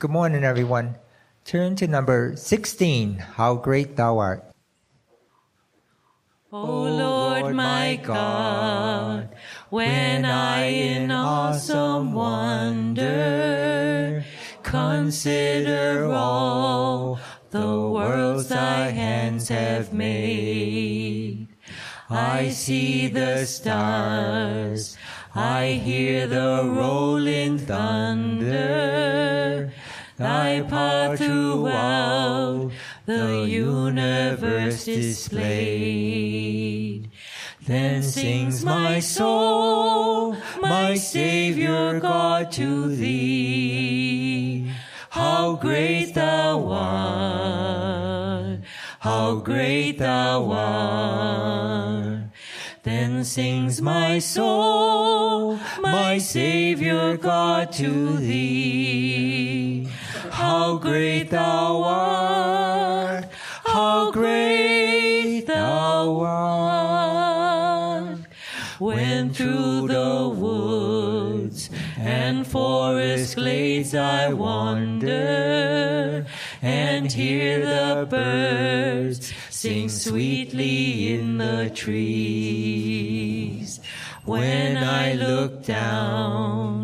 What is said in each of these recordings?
Good morning, everyone. Turn to number 16, How Great Thou Art. O Lord my God, when I in awesome wonder consider all the worlds thy hands have made, I see the stars, I hear the rolling thunder, thy power throughout the universe displayed. Then sings my soul, my Savior God to thee. How great thou art, how great thou art. Then sings my soul, my Savior God to thee. How great thou art, how great thou art. When through the woods and forest glades I wander and hear the birds sing sweetly in the trees. When I look down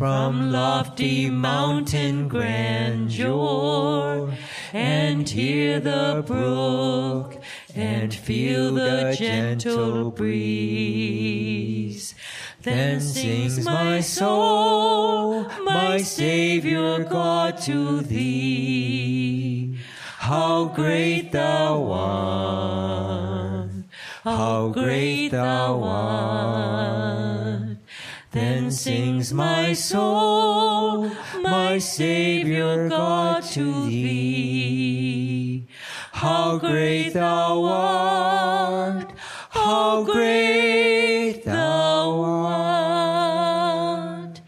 from lofty mountain grandeur and hear the brook and feel the gentle breeze. Then sings my soul, my Savior God to thee. How great thou art, how great thou art. Then sings my soul, my Savior God to thee. How great thou art, how great thou art.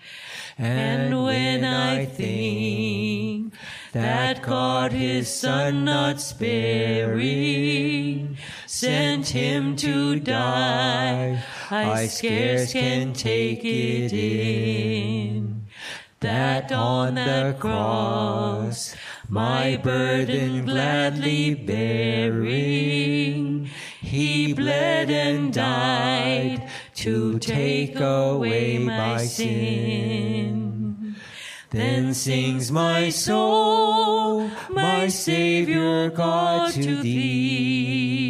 And when I think that God his son not sparing, sent him to die, I scarce can take it in. That on the cross, my burden gladly bearing, he bled and died to take away my sin. Then sings my soul, my Savior God to thee.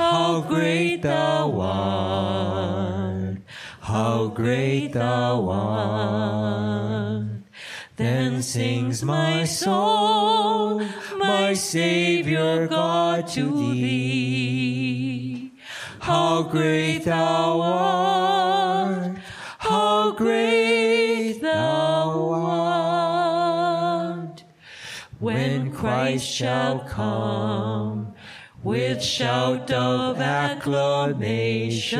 How great thou art, how great thou art. Then sings my soul, my Savior God to thee. How great thou art, how great thou art. When Christ shall come with shout of acclamation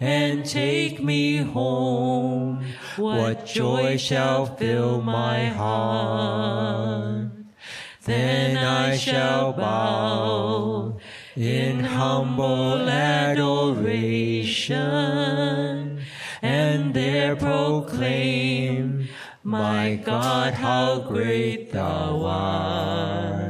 and take me home, what joy shall fill my heart? Then I shall bow in humble adoration and there proclaim, My God, how great thou art.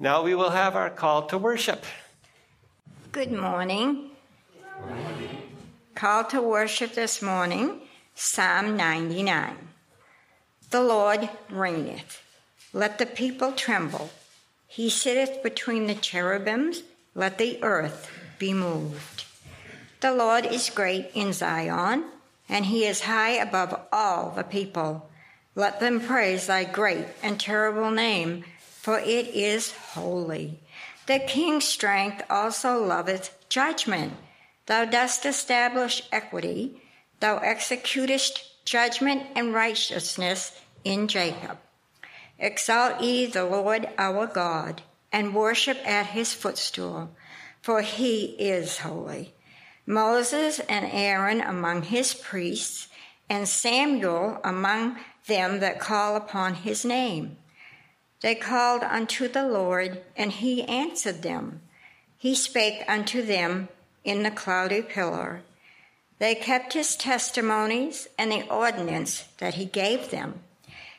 Now we will have our call to worship. Good morning. Call to worship this morning, Psalm 99. The Lord reigneth. Let the people tremble. He sitteth between the cherubims. Let the earth be moved. The Lord is great in Zion, and he is high above all the people. Let them praise thy great and terrible name, for it is holy. The king's strength also loveth judgment. Thou dost establish equity. Thou executest judgment and righteousness in Jacob. Exalt ye the Lord our God, and worship at his footstool, for he is holy. Moses and Aaron among his priests, and Samuel among them that call upon his name. They called unto the Lord, and he answered them. He spake unto them in the cloudy pillar. They kept his testimonies and the ordinance that he gave them.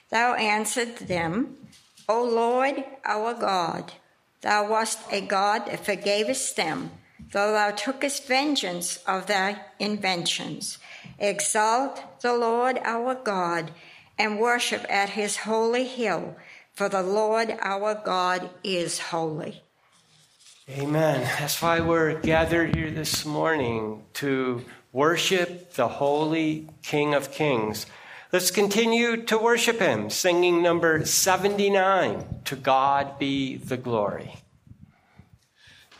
Thou answered them, O Lord our God, thou wast a God that forgavest them, though thou tookest vengeance of thy inventions. Exalt the Lord our God and worship at his holy hill for the Lord our God is holy. Amen. That's why we're gathered here this morning to worship the holy King of Kings. Let's continue to worship him, singing number 79 To God be the glory.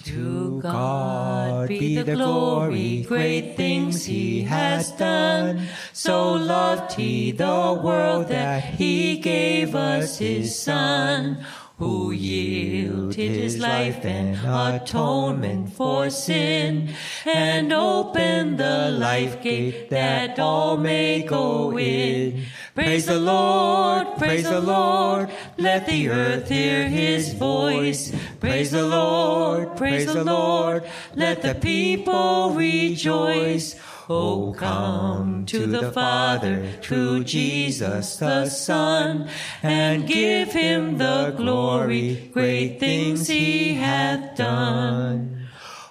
To God be the glory, great things he has done. So loved he the world that he gave us his son, who yielded his life and atonement for sin, and opened the life gate that all may go in. Praise the Lord, praise the Lord, let the earth hear his voice. Praise the Lord, praise the Lord, let the people rejoice. Oh, come to the Father to Jesus the Son, and give him the glory, great things he hath done.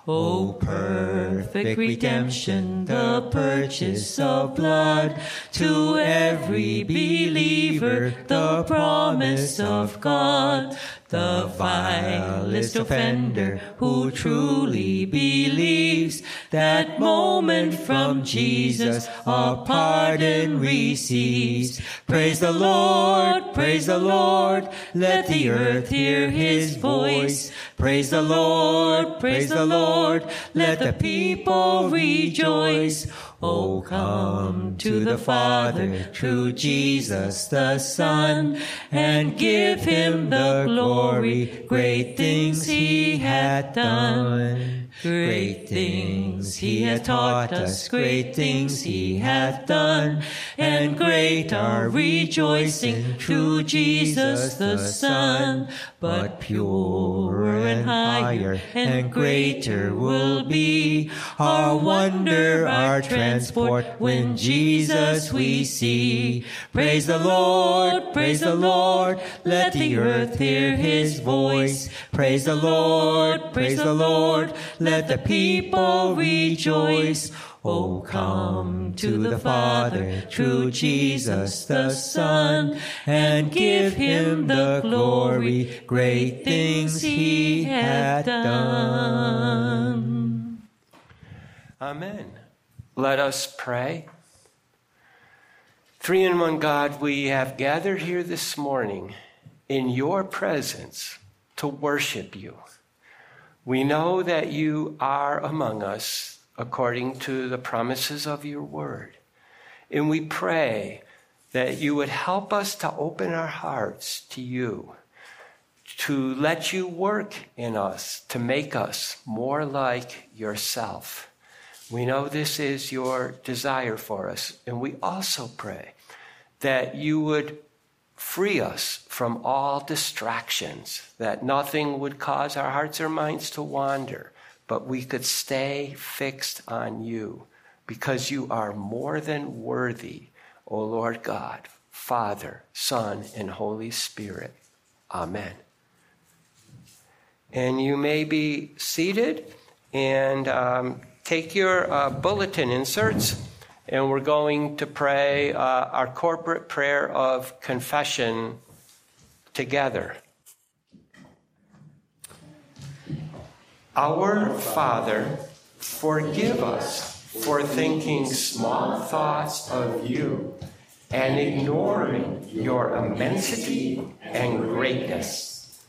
O perfect redemption, the purchase of blood, to every believer, the promise of God. The vilest offender who truly believes that moment from Jesus a pardon receives. Praise the Lord, praise the Lord, let the earth hear his voice. Praise the Lord, praise the Lord, let the people rejoice. Oh, come to the Father through Jesus the Son, and give him the glory, great things he hath done. Great things he hath taught us, great things he hath done, and great our rejoicing through Jesus the Son. But purer and higher and greater will be our wonder, our transport. when Jesus we see. Praise the Lord, praise the Lord, let the earth hear his voice. Praise the Lord, praise the Lord, let the people rejoice. Oh, come to the Father through Jesus the Son, and give him the glory, great things he hath done. Amen. Let us pray. Three in one God, we have gathered here this morning in your presence to worship you. We know that you are among us according to the promises of your word. And we pray that you would help us to open our hearts to you, to let you work in us, to make us more like yourself. We know this is your desire for us. And we also pray that you would free us from all distractions, that nothing would cause our hearts or minds to wander, but we could stay fixed on you because you are more than worthy, O Lord God, Father, Son, and Holy Spirit. Amen. And you may be seated and um, take your uh, bulletin inserts, and we're going to pray uh, our corporate prayer of confession together. Our Father, forgive us for thinking small thoughts of you and ignoring your immensity and greatness.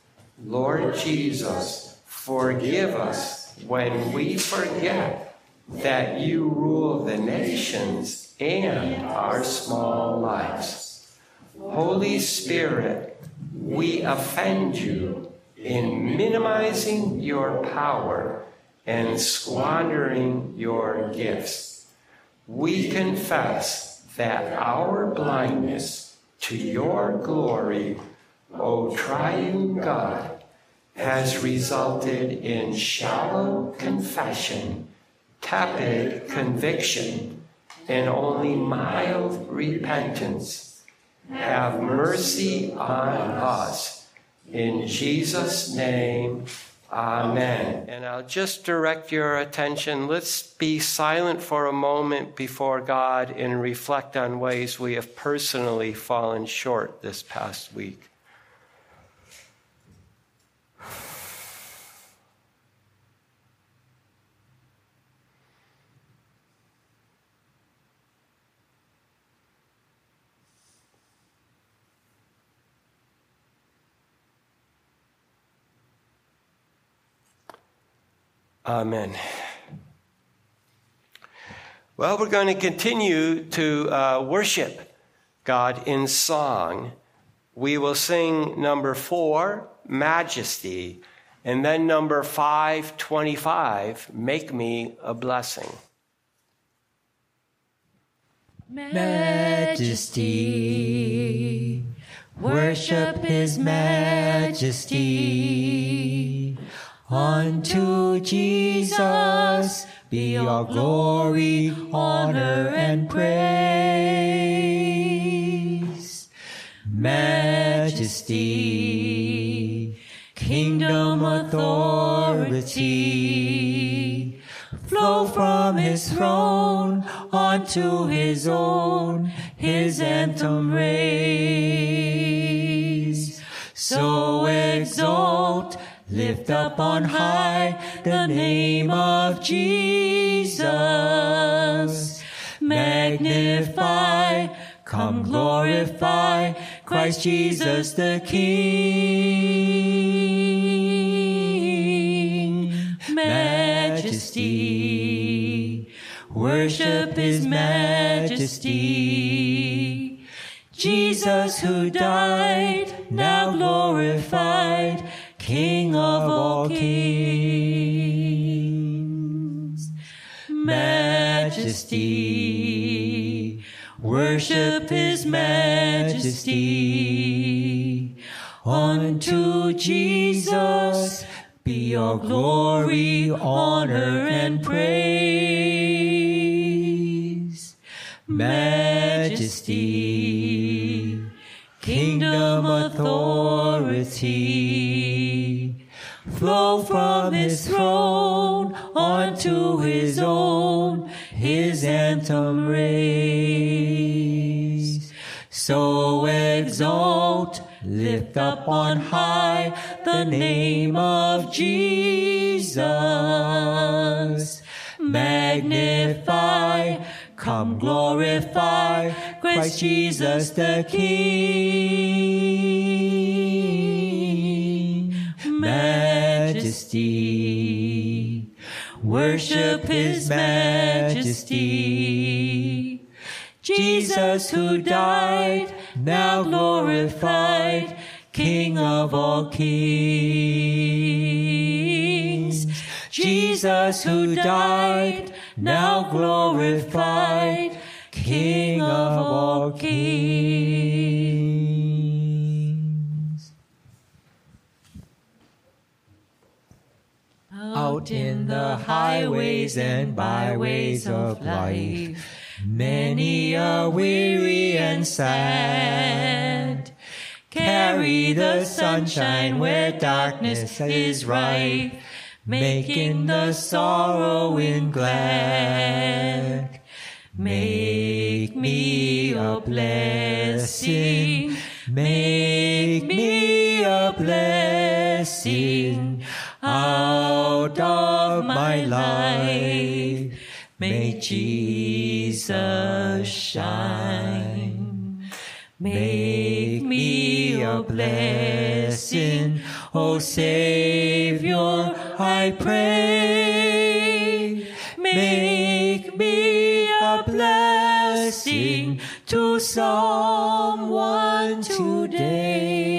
Lord Jesus, Forgive us when we forget that you rule the nations and our small lives. Holy Spirit, we offend you in minimizing your power and squandering your gifts. We confess that our blindness to your glory, O triune God, has resulted in shallow confession, tepid conviction, and only mild repentance. Have mercy on us. In Jesus' name, Amen. And I'll just direct your attention. Let's be silent for a moment before God and reflect on ways we have personally fallen short this past week. Amen. Well, we're going to continue to uh, worship God in song. We will sing number four, Majesty, and then number 525, Make Me a Blessing. Majesty, worship His Majesty. Unto Jesus be all glory, honor, and praise. Majesty, kingdom authority, flow from his throne unto his own, his anthem raise. So exalt Lift up on high the name of Jesus. Magnify, come glorify Christ Jesus the King. Majesty, worship His majesty. Jesus who died, now glorified, King of all kings. Majesty, worship his majesty. Unto Jesus be all glory, honor, and praise. Majesty, kingdom authority, flow from his throne unto his own, his anthem raise. So exalt, lift up on high the name of Jesus. Magnify, come glorify Christ Jesus the King. Majesty, worship his majesty. Jesus who died, now glorified, King of all kings. Jesus who died, now glorified, King of all kings. Out in the highways and byways of life, many are weary and sad. Carry the sunshine where darkness is rife, making the sorrowing glad. Make me a blessing, make me a blessing out of my life. May Jesus shine. Make me a blessing, O Savior I pray. Make me a blessing to someone today.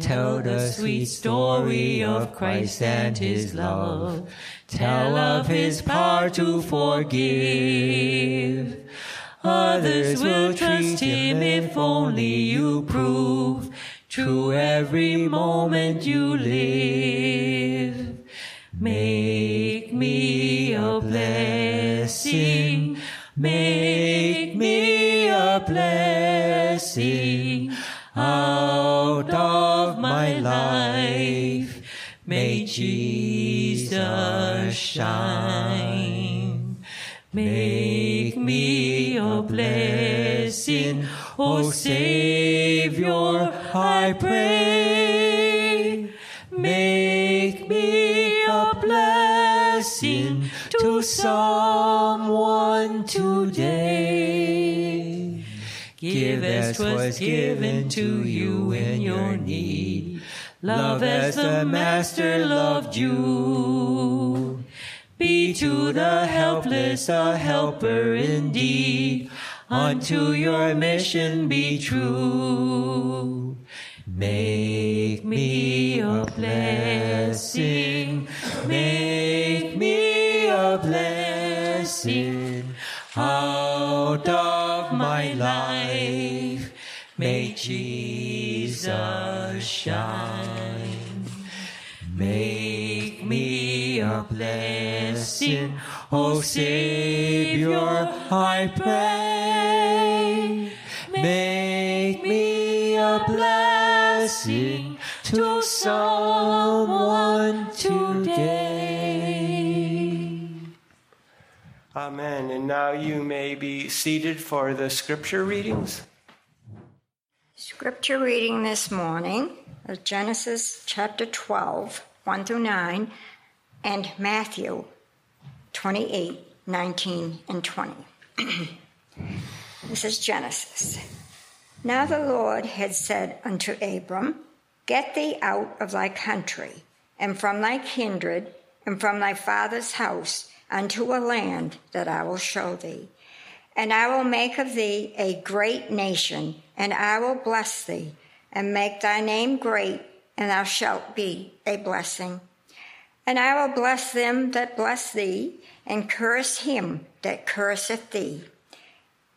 Tell the sweet story of Christ and his love. Tell of his power to forgive. Others will trust him if only you prove true every moment you live. Make me a blessing. Make life. May Jesus shine. Make me a blessing, O Savior, I pray. Make me a blessing to someone today. Give as was given to you in your need. Love as the Master loved you. Be to the helpless a helper indeed. Unto your mission be true. Make me a blessing. Make me a blessing out of my life. May Jesus shine. Make me a blessing, O Savior, I pray. Make me a blessing to someone today. Amen. And now you may be seated for the scripture readings. Scripture reading this morning is Genesis chapter 12, 1 through 9, and Matthew 28, 19 and 20. this is Genesis. Now the Lord had said unto Abram, Get thee out of thy country, and from thy kindred, and from thy father's house, unto a land that I will show thee. And I will make of thee a great nation, and I will bless thee, and make thy name great, and thou shalt be a blessing. And I will bless them that bless thee, and curse him that curseth thee.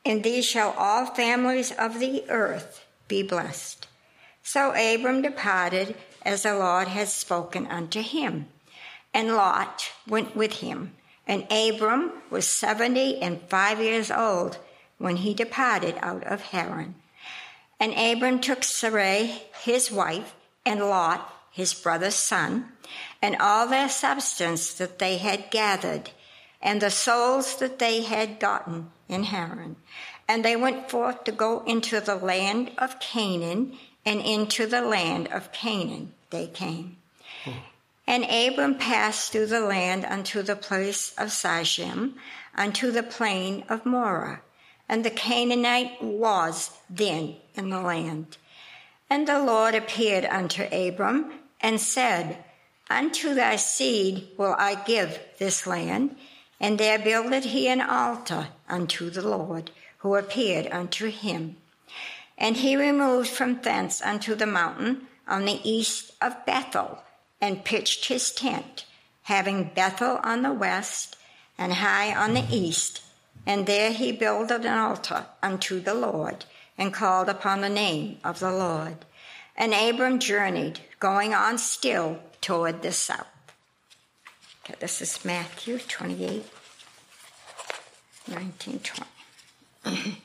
In thee shall all families of the earth be blessed. So Abram departed as the Lord had spoken unto him. And Lot went with him. And Abram was seventy and five years old when he departed out of Haran. And Abram took Sarai his wife, and Lot his brother's son, and all their substance that they had gathered, and the souls that they had gotten in Haran. And they went forth to go into the land of Canaan, and into the land of Canaan they came. And Abram passed through the land unto the place of Sichem, unto the plain of Moreh. And the Canaanite was then in the land. And the Lord appeared unto Abram and said, Unto thy seed will I give this land. And there builded he an altar unto the Lord, who appeared unto him. And he removed from thence unto the mountain on the east of Bethel and pitched his tent, having Bethel on the west and Hai on the east. And there he builded an altar unto the Lord and called upon the name of the Lord. And Abram journeyed, going on still toward the south. Okay, this is Matthew 28, 19, 20.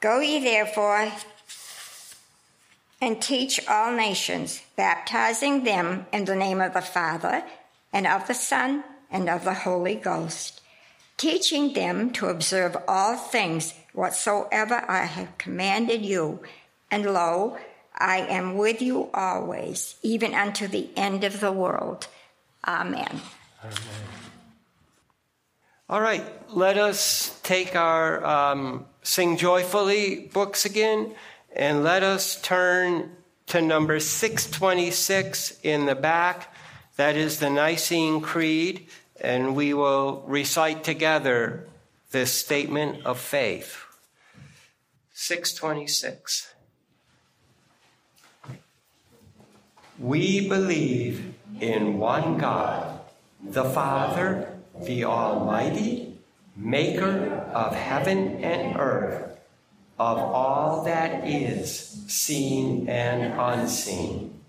Go ye therefore and teach all nations, baptizing them in the name of the Father, and of the Son, and of the Holy Ghost, teaching them to observe all things whatsoever I have commanded you. And lo, I am with you always, even unto the end of the world. Amen. Amen. All right, let us take our um, Sing Joyfully books again and let us turn to number 626 in the back That is the Nicene Creed, and we will recite together this statement of faith. 626. We believe in one God, the Father, the Almighty, maker of heaven and earth, of all that is seen and unseen.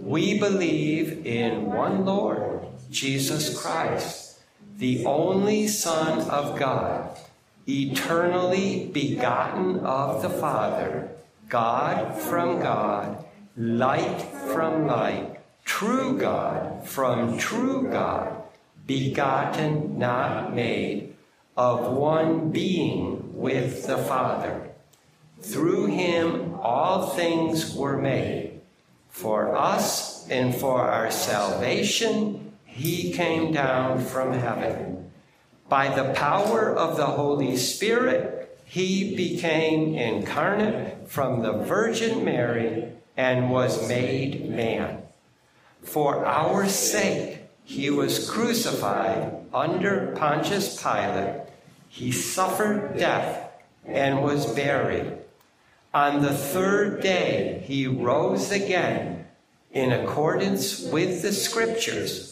We believe in one Lord, Jesus Christ, the only Son of God, eternally begotten of the Father, God from God, light from light, true God from true God, begotten, not made, of one being with the Father. Through him all things were made. For us and for our salvation, he came down from heaven. By the power of the Holy Spirit, he became incarnate from the Virgin Mary and was made man. For our sake, he was crucified under Pontius Pilate. He suffered death and was buried. On the third day, he rose again in accordance with the scriptures.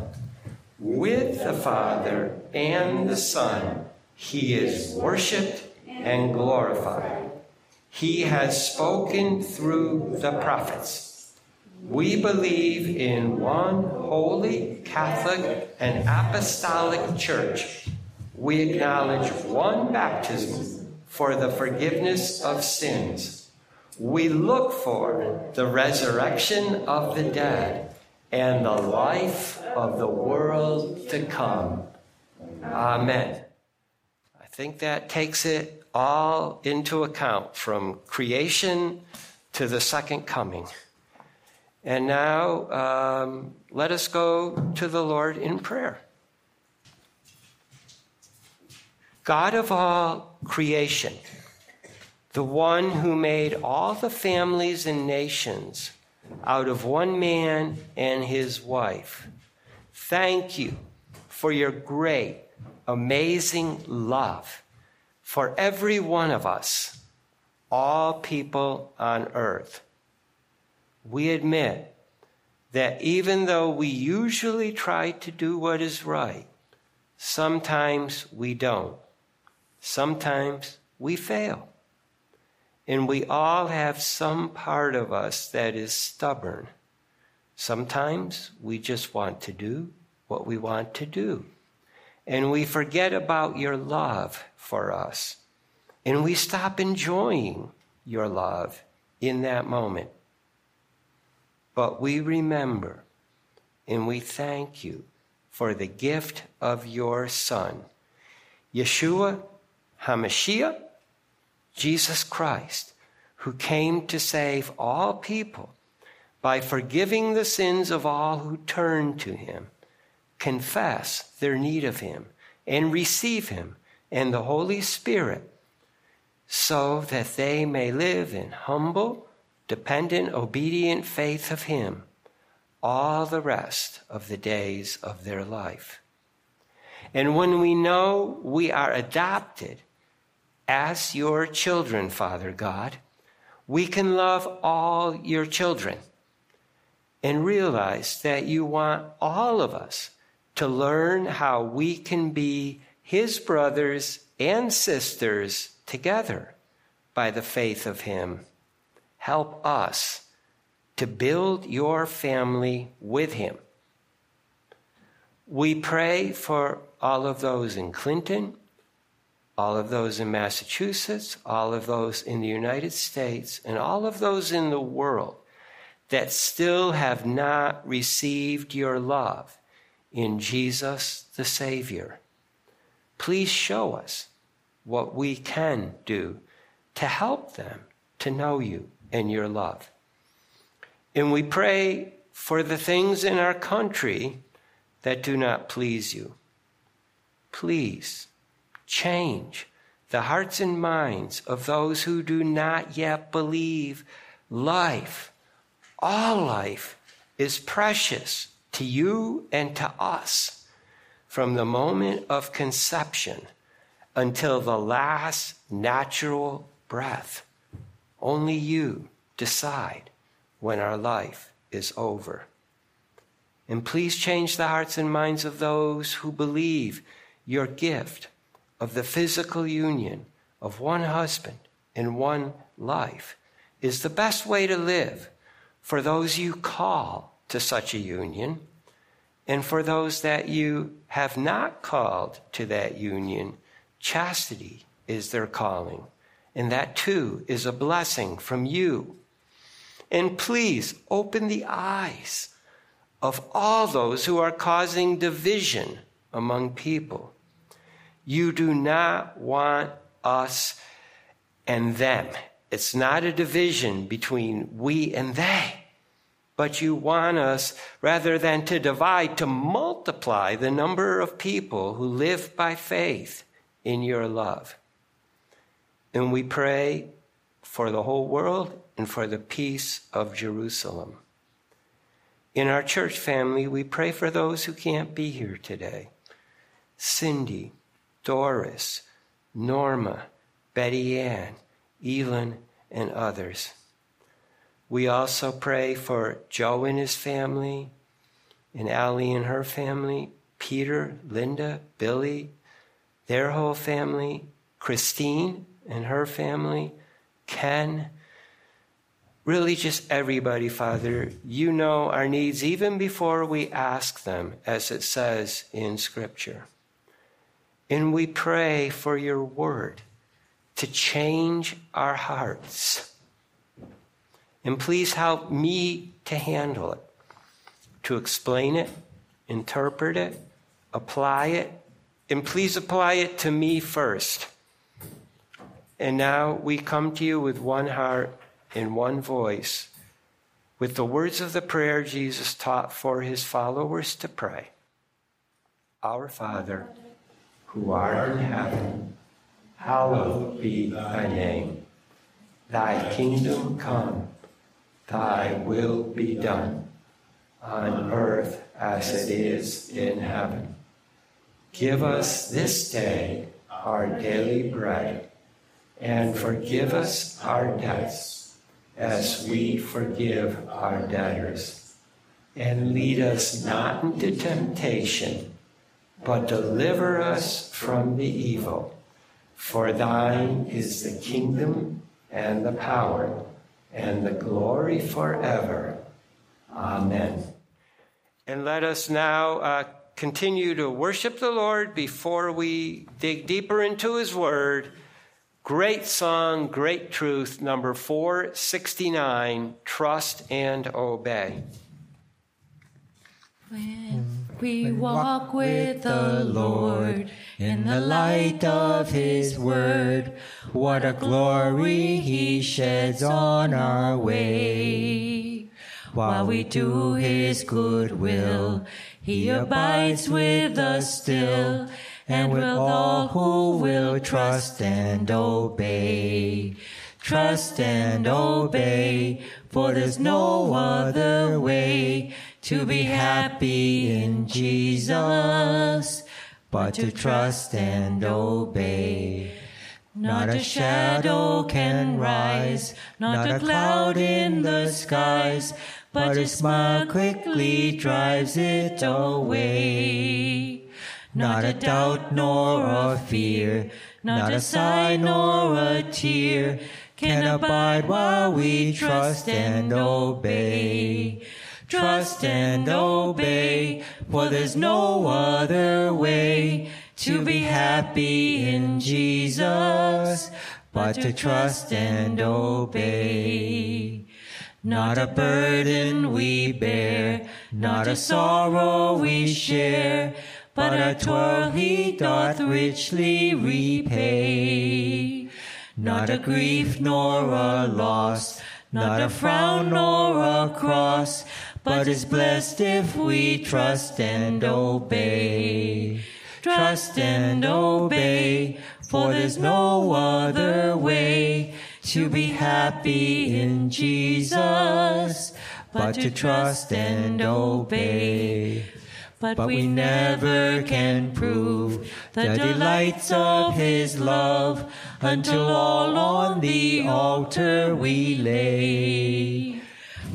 With the Father and the Son, he is worshiped and glorified. He has spoken through the prophets. We believe in one holy, Catholic, and apostolic church. We acknowledge one baptism for the forgiveness of sins we look for the resurrection of the dead and the life of the world to come. Amen. I think that takes it all into account from creation to the second coming. And now um, let us go to the Lord in prayer. God of all creation, the one who made all the families and nations out of one man and his wife. Thank you for your great, amazing love for every one of us, all people on earth. We admit that even though we usually try to do what is right, sometimes we don't. Sometimes we fail. And we all have some part of us that is stubborn. Sometimes we just want to do what we want to do. And we forget about your love for us. And we stop enjoying your love in that moment. But we remember and we thank you for the gift of your Son, Yeshua HaMashiach Jesus Christ, who came to save all people by forgiving the sins of all who turn to him, confess their need of him, and receive him and the Holy Spirit, so that they may live in humble, dependent, obedient faith of him all the rest of the days of their life. And when we know we are adopted as your children, Father God, we can love all your children and realize that you want all of us to learn how we can be his brothers and sisters together by the faith of him. Help us to build your family with him. We pray for all of those in Clinton all of those in Massachusetts, all of those in the United States, and all of those in the world that still have not received your love in Jesus the Savior. Please show us what we can do to help them to know you and your love. And we pray for the things in our country that do not please you. Please change the hearts and minds of those who do not yet believe life, all life, is precious to you and to us from the moment of conception until the last natural breath. Only you decide when our life is over. And please change the hearts and minds of those who believe your gift of the physical union of one husband and one life is the best way to live for those you call to such a union and for those that you have not called to that union. Chastity is their calling, and that too is a blessing from you. And please open the eyes of all those who are causing division among people you do not want us and them. It's not a division between we and they, but you want us, rather than to divide, to multiply the number of people who live by faith in your love. And we pray for the whole world and for the peace of Jerusalem. In our church family, we pray for those who can't be here today. Cindy, Doris, Norma, Betty Ann, Elin, and others. We also pray for Joe and his family, and Allie and her family, Peter, Linda, Billy, their whole family, Christine and her family, Ken, really just everybody, Father. You know our needs even before we ask them, as it says in Scripture. And we pray for your word to change our hearts. And please help me to handle it, to explain it, interpret it, apply it, and please apply it to me first. And now we come to you with one heart and one voice, with the words of the prayer Jesus taught for his followers to pray Our Father who art in heaven, hallowed be thy name. Thy kingdom come, thy will be done, on earth as it is in heaven. Give us this day our daily bread, and forgive us our debts, as we forgive our debtors. And lead us not into temptation but deliver us from the evil. For thine is the kingdom and the power and the glory forever. Amen. And let us now uh, continue to worship the Lord before we dig deeper into his word. Great song, great truth, number 469 Trust and Obey. When we walk with the Lord in the light of His word, what a glory He sheds on our way. While we do His good will, He abides with us still, and with all who will trust and obey. Trust and obey, for there's no other way to be happy in Jesus, but to trust and obey. Not a shadow can rise, not a cloud in the skies, but a smile quickly drives it away. Not a doubt nor a fear, not a sigh nor a tear can abide while we trust and obey trust and obey, for there's no other way to be happy in Jesus but to trust and obey. Not a burden we bear, Not a sorrow we share, but our toil he doth richly repay. Not a grief nor a loss, not a frown nor a cross, but is blessed if we trust and obey. Trust and obey, for there's no other way to be happy in Jesus, but to trust and obey. But we never can prove the delights of His love until all on the altar we lay.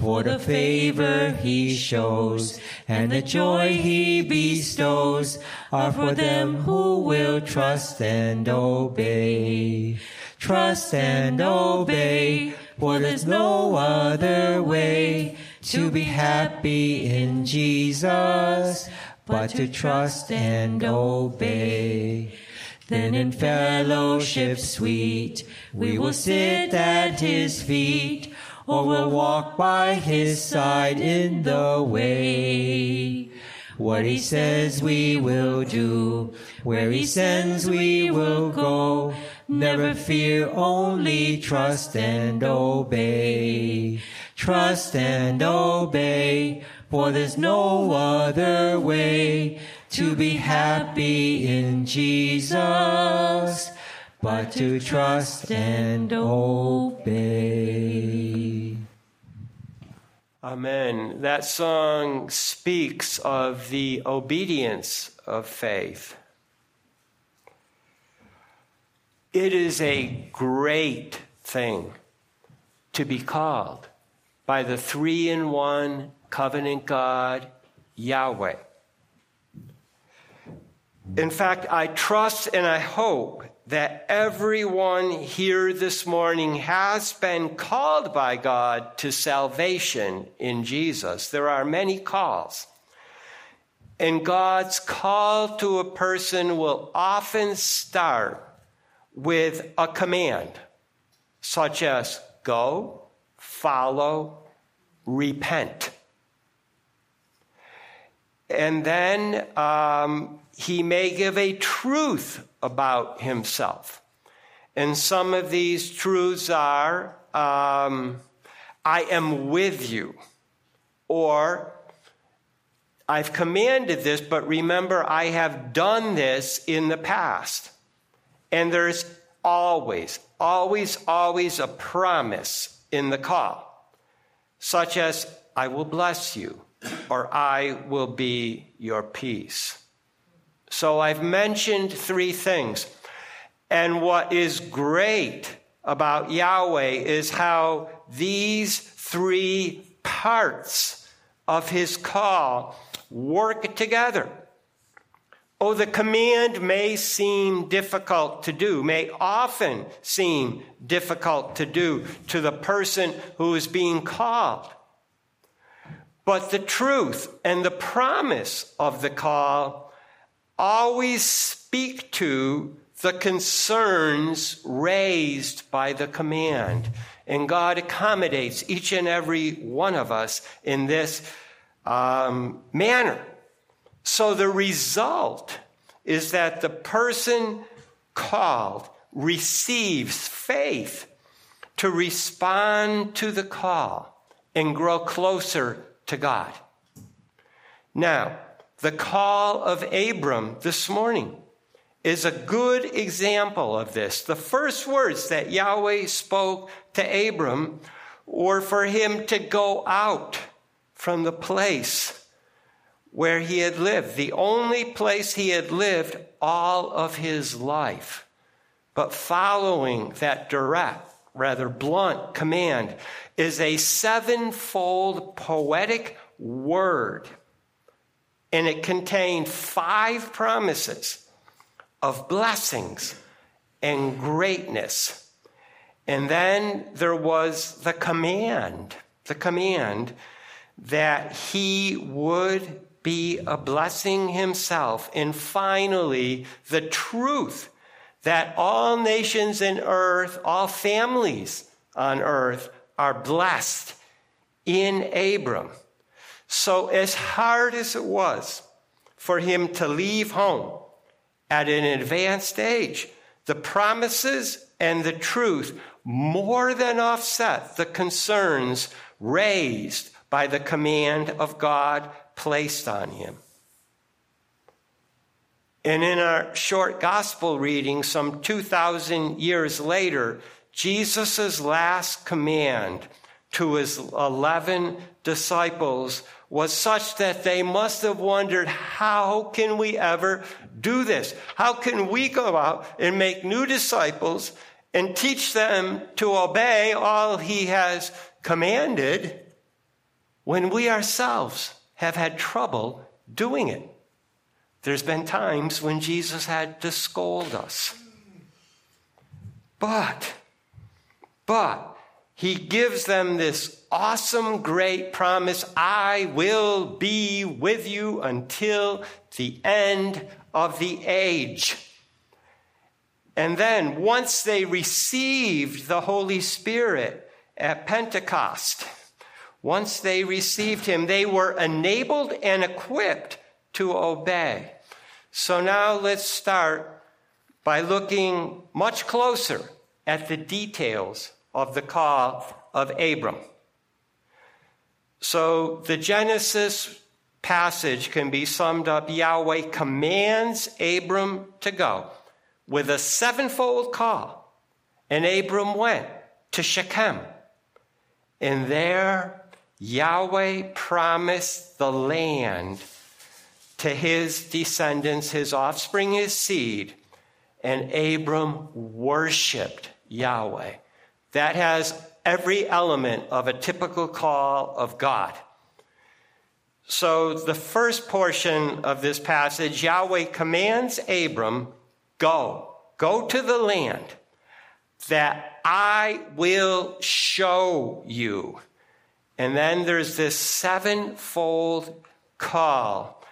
For the favor He shows and the joy He bestows are for them who will trust and obey. Trust and obey, for there's no other way to be happy in Jesus, but to trust and obey. Then in fellowship sweet, we will sit at his feet, or we'll walk by his side in the way. What he says we will do, where he sends we will go. Never fear, only trust and obey. Trust and obey, for there's no other way to be happy in Jesus, but to trust and obey. Amen. That song speaks of the obedience of faith. It is a great thing to be called by the three in one covenant God, Yahweh. In fact, I trust and I hope that everyone here this morning has been called by God to salvation in Jesus. There are many calls. And God's call to a person will often start with a command, such as go, follow, repent. And then um, he may give a truth about himself. And some of these truths are um, I am with you, or I've commanded this, but remember, I have done this in the past. And there's always, always, always a promise in the call, such as, I will bless you, or I will be your peace. So I've mentioned three things. And what is great about Yahweh is how these three parts of his call work together. Oh, the command may seem difficult to do, may often seem difficult to do to the person who is being called. But the truth and the promise of the call always speak to the concerns raised by the command. And God accommodates each and every one of us in this um, manner. So the result is that the person called receives faith to respond to the call and grow closer to God. Now, the call of Abram this morning is a good example of this. The first words that Yahweh spoke to Abram were for him to go out from the place where he had lived, the only place he had lived all of his life. But following that direct, rather blunt command is a sevenfold poetic word. And it contained five promises of blessings and greatness. And then there was the command, the command that he would be a blessing himself. And finally, the truth that all nations in earth, all families on earth are blessed in Abram. So, as hard as it was for him to leave home at an advanced age, the promises and the truth more than offset the concerns raised by the command of God placed on him. And in our short gospel reading, some 2,000 years later, Jesus' last command to his 11 disciples was such that they must have wondered, how can we ever do this? How can we go out and make new disciples and teach them to obey all he has commanded when we ourselves have had trouble doing it? There's been times when Jesus had to scold us. But, but, he gives them this awesome, great promise I will be with you until the end of the age. And then, once they received the Holy Spirit at Pentecost, once they received Him, they were enabled and equipped to obey. So now let's start by looking much closer at the details of the call of Abram. So the Genesis passage can be summed up Yahweh commands Abram to go with a sevenfold call. And Abram went to Shechem. And there Yahweh promised the land to his descendants, his offspring, his seed. And Abram worshiped Yahweh. That has every element of a typical call of God. So, the first portion of this passage, Yahweh commands Abram, Go, go to the land that I will show you. And then there's this sevenfold call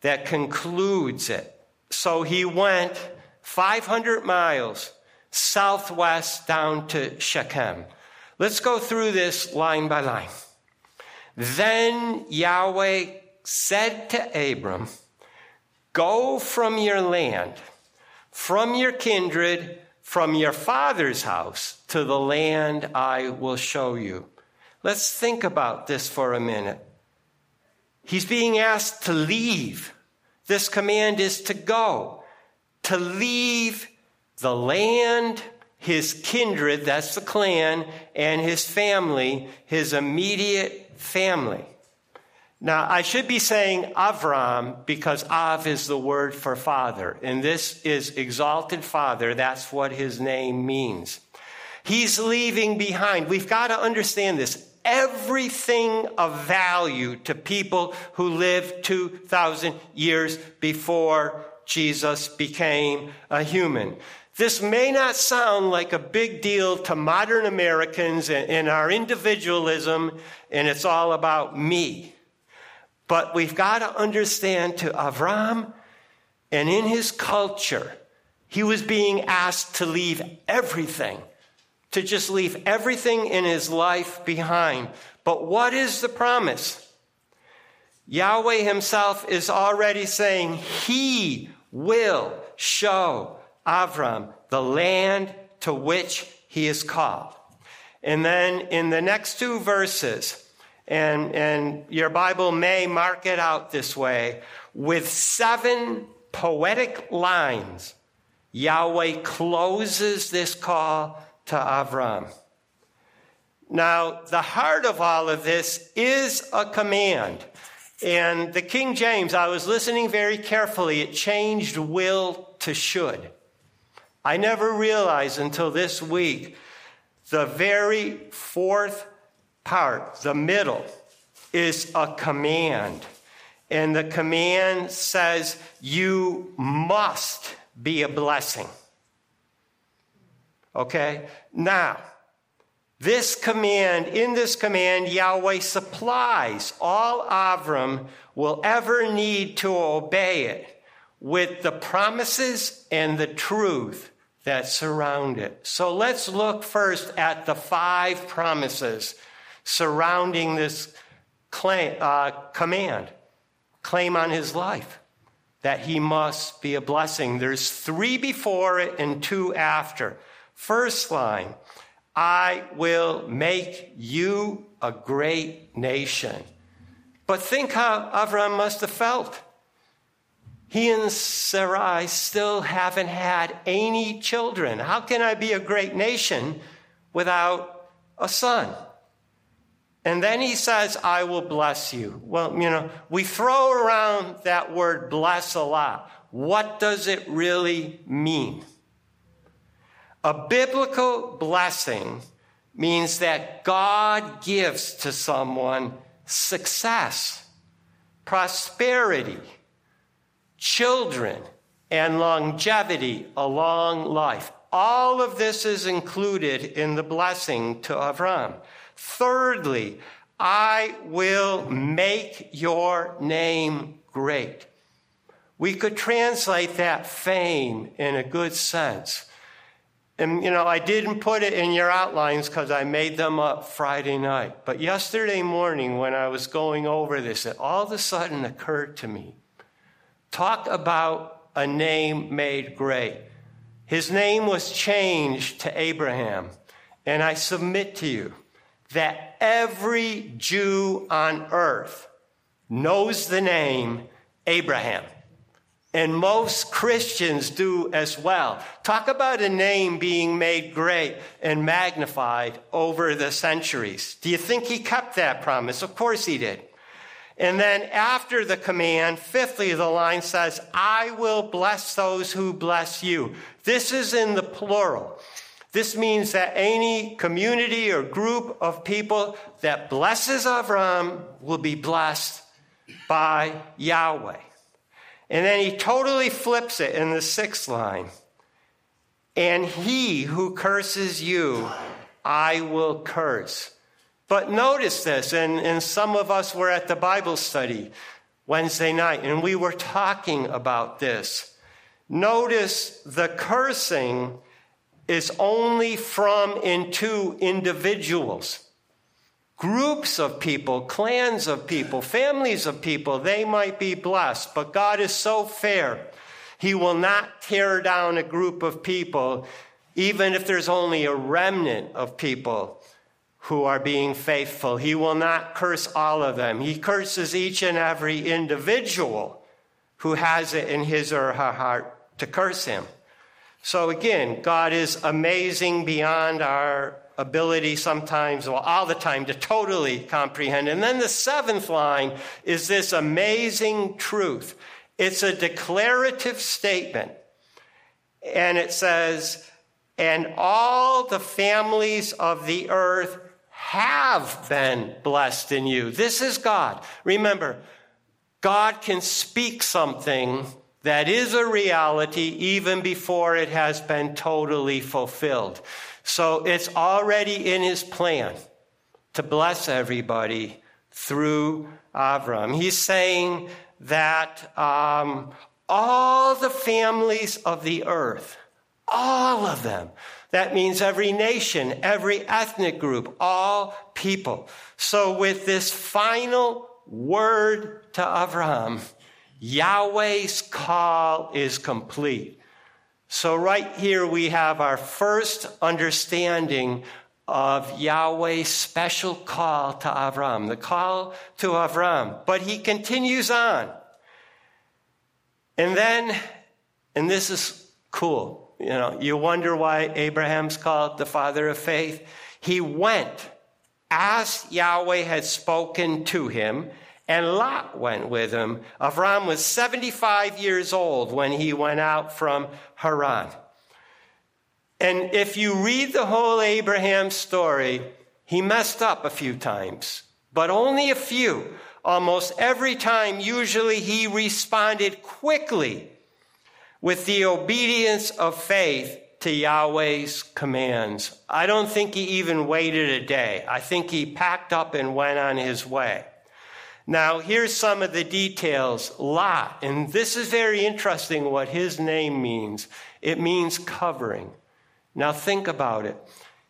that concludes it. So he went 500 miles southwest down to Shechem. Let's go through this line by line. Then Yahweh said to Abram, Go from your land, from your kindred, from your father's house to the land I will show you. Let's think about this for a minute. He's being asked to leave. This command is to go, to leave the land, his kindred, that's the clan, and his family, his immediate family. Now, I should be saying Avram because Av is the word for father, and this is exalted father. That's what his name means. He's leaving behind. We've got to understand this. Everything of value to people who lived 2,000 years before Jesus became a human. This may not sound like a big deal to modern Americans and, our individualism, and it's all about me. But we've got to understand to Avram and in his culture, he was being asked to leave everything, to just leave everything in his life behind. But what is the promise? Yahweh himself is already saying he will show Avram, the land to which he is called. And then in the next two verses, and, and your Bible may mark it out this way, with seven poetic lines, Yahweh closes this call to Avram. Now, the heart of all of this is a command. And the King James, I was listening very carefully, it changed will to should. I never realized until this week the very fourth part, the middle, is a command. And the command says, You must be a blessing. Okay? Now, this command, in this command, Yahweh supplies all Avram will ever need to obey it with the promises and the truth that surround it. So let's look first at the five promises surrounding this claim, uh, command, claim on his life that he must be a blessing. There's three before it and two after. First line, I will make you a great nation. But think how Avram must have felt. He and Sarai still haven't had any children. How can I be a great nation without a son? And then he says, I will bless you. Well, you know, we throw around that word bless a lot. What does it really mean? A biblical blessing means that God gives to someone success, prosperity, children, and longevity, a long life. All of this is included in the blessing to Avram. Thirdly, I will make your name great. We could translate that fame in a good sense. And, you know, I didn't put it in your outlines because I made them up Friday night. But yesterday morning, when I was going over this, it all of a sudden occurred to me. Talk about a name made great. His name was changed to Abraham. And I submit to you that every Jew on earth knows the name Abraham. And most Christians do as well. Talk about a name being made great and magnified over the centuries. Do you think he kept that promise? Of course he did. And then after the command, fifthly, the line says, I will bless those who bless you. This is in the plural. This means that any community or group of people that blesses Avram will be blessed by Yahweh. And then he totally flips it in the sixth line. And he who curses you, I will curse. But notice this, and, and some of us were at the Bible study Wednesday night, and we were talking about this. Notice the cursing is only from into individuals groups of people, clans of people, families of people, they might be blessed. But God is so fair. He will not tear down a group of people, even if there's only a remnant of people who are being faithful. He will not curse all of them. He curses each and every individual who has it in his or her heart to curse him. So again, God is amazing beyond our ability sometimes, well, all the time, to totally comprehend. And then the seventh line is this amazing truth. It's a declarative statement. And it says, and all the families of the earth have been blessed in you. This is God. Remember, God can speak something that is a reality even before it has been totally fulfilled. So it's already in his plan to bless everybody through Avram. He's saying that um, all the families of the earth, all of them, that means every nation, every ethnic group, all people. So with this final word to Avram, Yahweh's call is complete. So, right here, we have our first understanding of Yahweh's special call to Avram, the call to Avram. But he continues on. And then, and this is cool, you know, you wonder why Abraham's called the father of faith. He went as Yahweh had spoken to him, and Lot went with him. Avram was 75 years old when he went out from Haran. And if you read the whole Abraham story, he messed up a few times, but only a few. Almost every time, usually he responded quickly with the obedience of faith to Yahweh's commands. I don't think he even waited a day. I think he packed up and went on his way. Now, here's some of the details. Lot, and this is very interesting what his name means. It means covering. Now, think about it.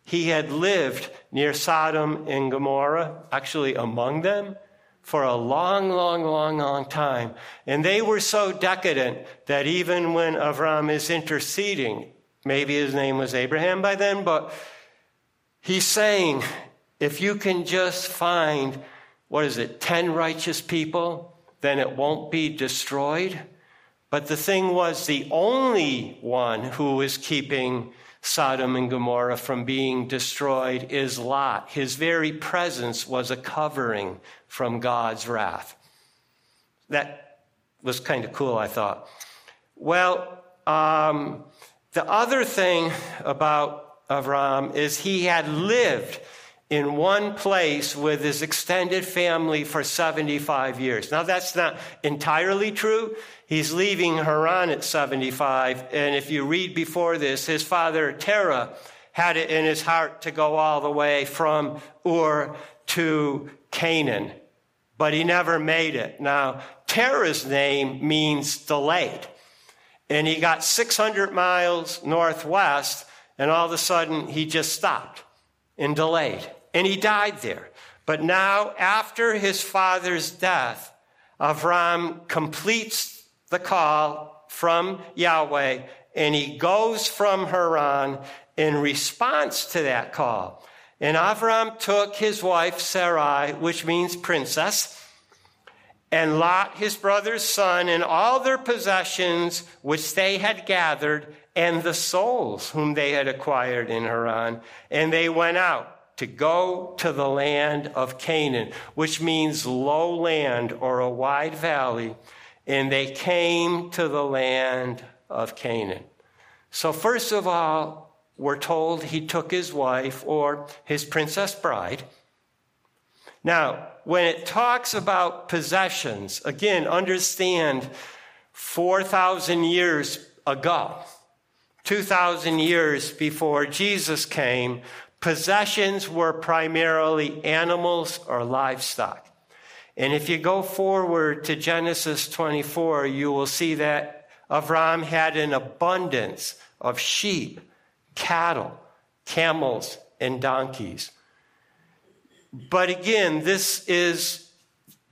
He had lived near Sodom and Gomorrah, actually among them, for a long, long, long, long time. And they were so decadent that even when Avram is interceding, maybe his name was Abraham by then, but he's saying, if you can just find, what is it, 10 righteous people, then it won't be destroyed. But the thing was, the only one who was keeping Sodom and Gomorrah from being destroyed is Lot. His very presence was a covering from God's wrath. That was kind of cool, I thought. Well, um, the other thing about Avram is he had lived in one place with his extended family for 75 years. Now, that's not entirely true. He's leaving Haran at 75. And if you read before this, his father, Terah, had it in his heart to go all the way from Ur to Canaan but he never made it. Now, Terah's name means delayed. And he got 600 miles northwest, and all of a sudden he just stopped and delayed. And he died there. But now, after his father's death, Avram completes the call from Yahweh, and he goes from Haran in response to that call. And Avram took his wife Sarai, which means princess, and Lot, his brother's son, and all their possessions which they had gathered, and the souls whom they had acquired in Haran. And they went out to go to the land of Canaan, which means low land or a wide valley. And they came to the land of Canaan. So, first of all, we're told he took his wife or his princess bride. Now, when it talks about possessions, again, understand 4,000 years ago, 2,000 years before Jesus came, possessions were primarily animals or livestock. And if you go forward to Genesis 24, you will see that Avram had an abundance of sheep cattle, camels, and donkeys. But again, this is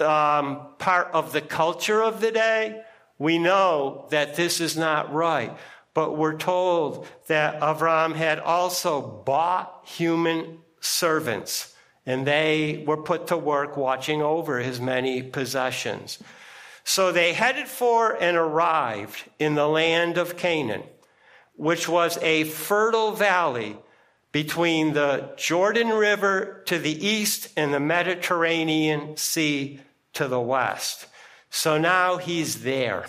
um, part of the culture of the day. We know that this is not right. But we're told that Avram had also bought human servants, and they were put to work watching over his many possessions. So they headed for and arrived in the land of Canaan which was a fertile valley between the Jordan River to the east and the Mediterranean Sea to the west. So now he's there.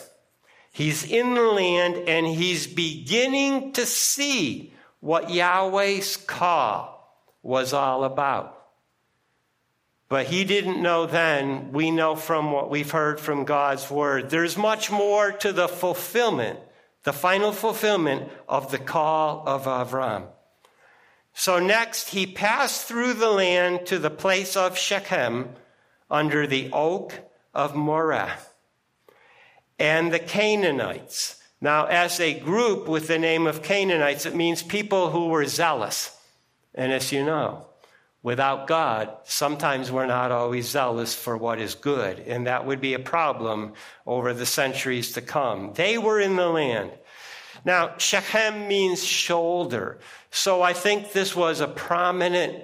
He's in the land and he's beginning to see what Yahweh's call was all about. But he didn't know then. We know from what we've heard from God's word. There's much more to the fulfillment the final fulfillment of the call of Avram. So next, he passed through the land to the place of Shechem under the oak of Moreh and the Canaanites. Now, as a group with the name of Canaanites, it means people who were zealous. And as you know, without God, sometimes we're not always zealous for what is good, and that would be a problem over the centuries to come. They were in the land. Now, Shechem means shoulder, so I think this was a prominent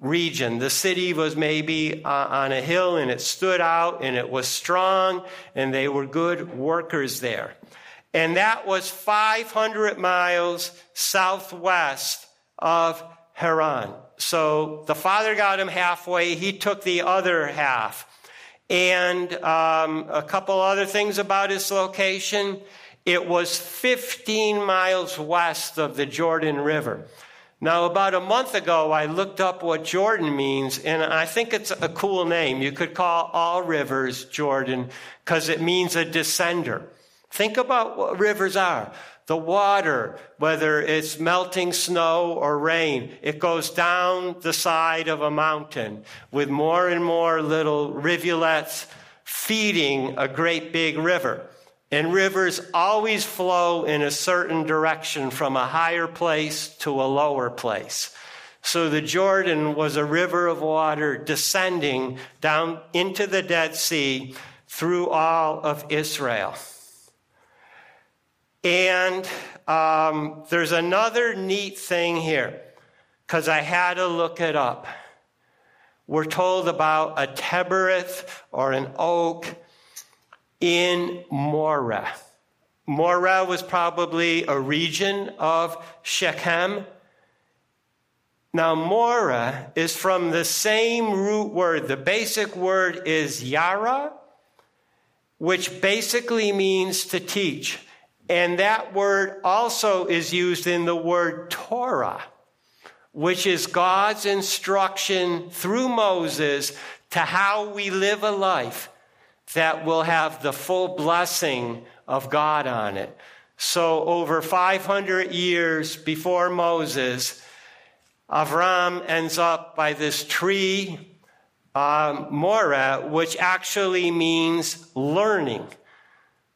region. The city was maybe uh, on a hill and it stood out and it was strong and they were good workers there. And that was 500 miles southwest of Haran. So the father got him halfway, he took the other half. And um, a couple other things about his location. It was 15 miles west of the Jordan River. Now, about a month ago, I looked up what Jordan means, and I think it's a cool name. You could call all rivers Jordan because it means a descender. Think about what rivers are the water, whether it's melting snow or rain, it goes down the side of a mountain with more and more little rivulets feeding a great big river. And rivers always flow in a certain direction from a higher place to a lower place. So the Jordan was a river of water descending down into the Dead Sea through all of Israel. And um, there's another neat thing here, because I had to look it up. We're told about a terebinth or an oak in Moreh. Moreh was probably a region of Shechem. Now, Moreh is from the same root word. The basic word is yara, which basically means to teach. And that word also is used in the word Torah, which is God's instruction through Moses to how we live a life that will have the full blessing of God on it. So, over 500 years before Moses, Avram ends up by this tree, um, Moreh, which actually means learning.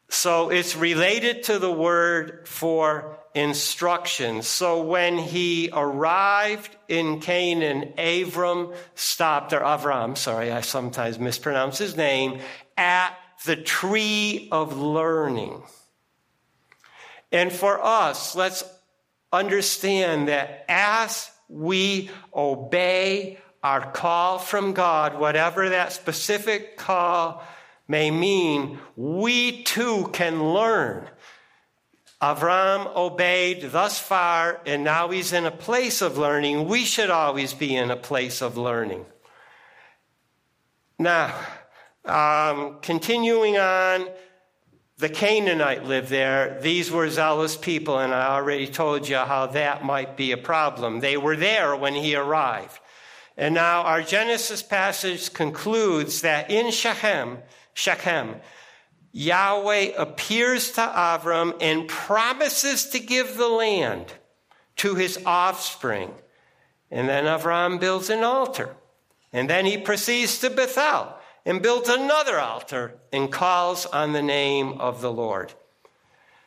So, it's related to the word for instruction. So, when he arrived in Canaan, Abram stopped, or Avram, sorry, I sometimes mispronounce his name, at the tree of learning. And for us, let's understand that as we obey our call from God, whatever that specific call may mean, we too can learn. Avram obeyed thus far, and now he's in a place of learning. We should always be in a place of learning. Now, um, continuing on, the Canaanite lived there. These were zealous people, and I already told you how that might be a problem. They were there when he arrived. And now our Genesis passage concludes that in Shechem, Shechem, Yahweh appears to Avram and promises to give the land to his offspring. And then Avram builds an altar. And then he proceeds to Bethel and builds another altar and calls on the name of the Lord.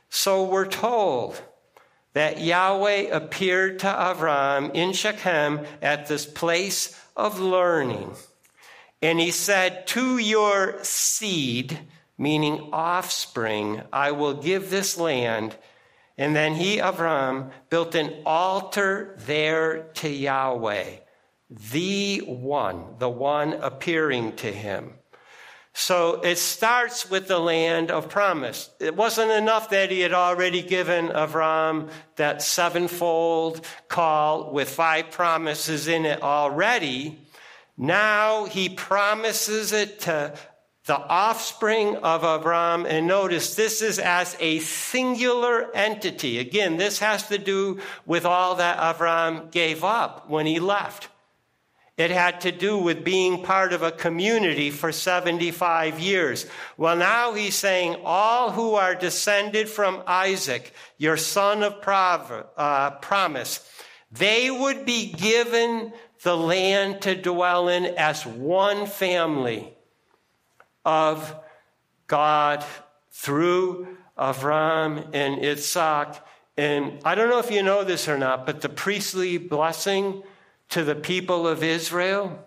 So we're told that Yahweh appeared to Avram in Shechem at this place of learning. And he said, To your seed, meaning offspring, I will give this land. And then he, Avram, built an altar there to Yahweh the one, the one appearing to him. So it starts with the land of promise. It wasn't enough that he had already given Avram that sevenfold call with five promises in it already. Now he promises it to the offspring of Avram. And notice this is as a singular entity. Again, this has to do with all that Avram gave up when he left. It had to do with being part of a community for 75 years. Well, now he's saying, all who are descended from Isaac, your son of uh, promise, they would be given the land to dwell in as one family of God through Avram and Isaac. And I don't know if you know this or not, but the priestly blessing to the people of Israel,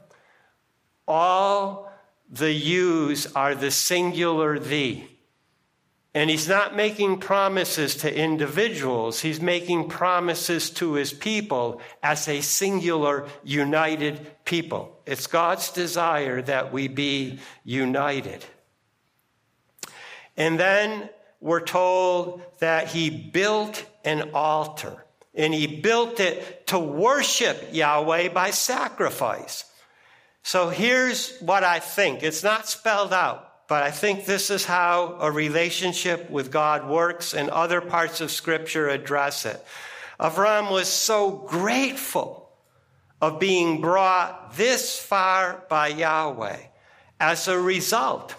all the yous are the singular thee. And he's not making promises to individuals, he's making promises to his people as a singular, united people. It's God's desire that we be united. And then we're told that he built an altar and he built it to worship Yahweh by sacrifice. So here's what I think. It's not spelled out, but I think this is how a relationship with God works, and other parts of Scripture address it. Avram was so grateful of being brought this far by Yahweh as a result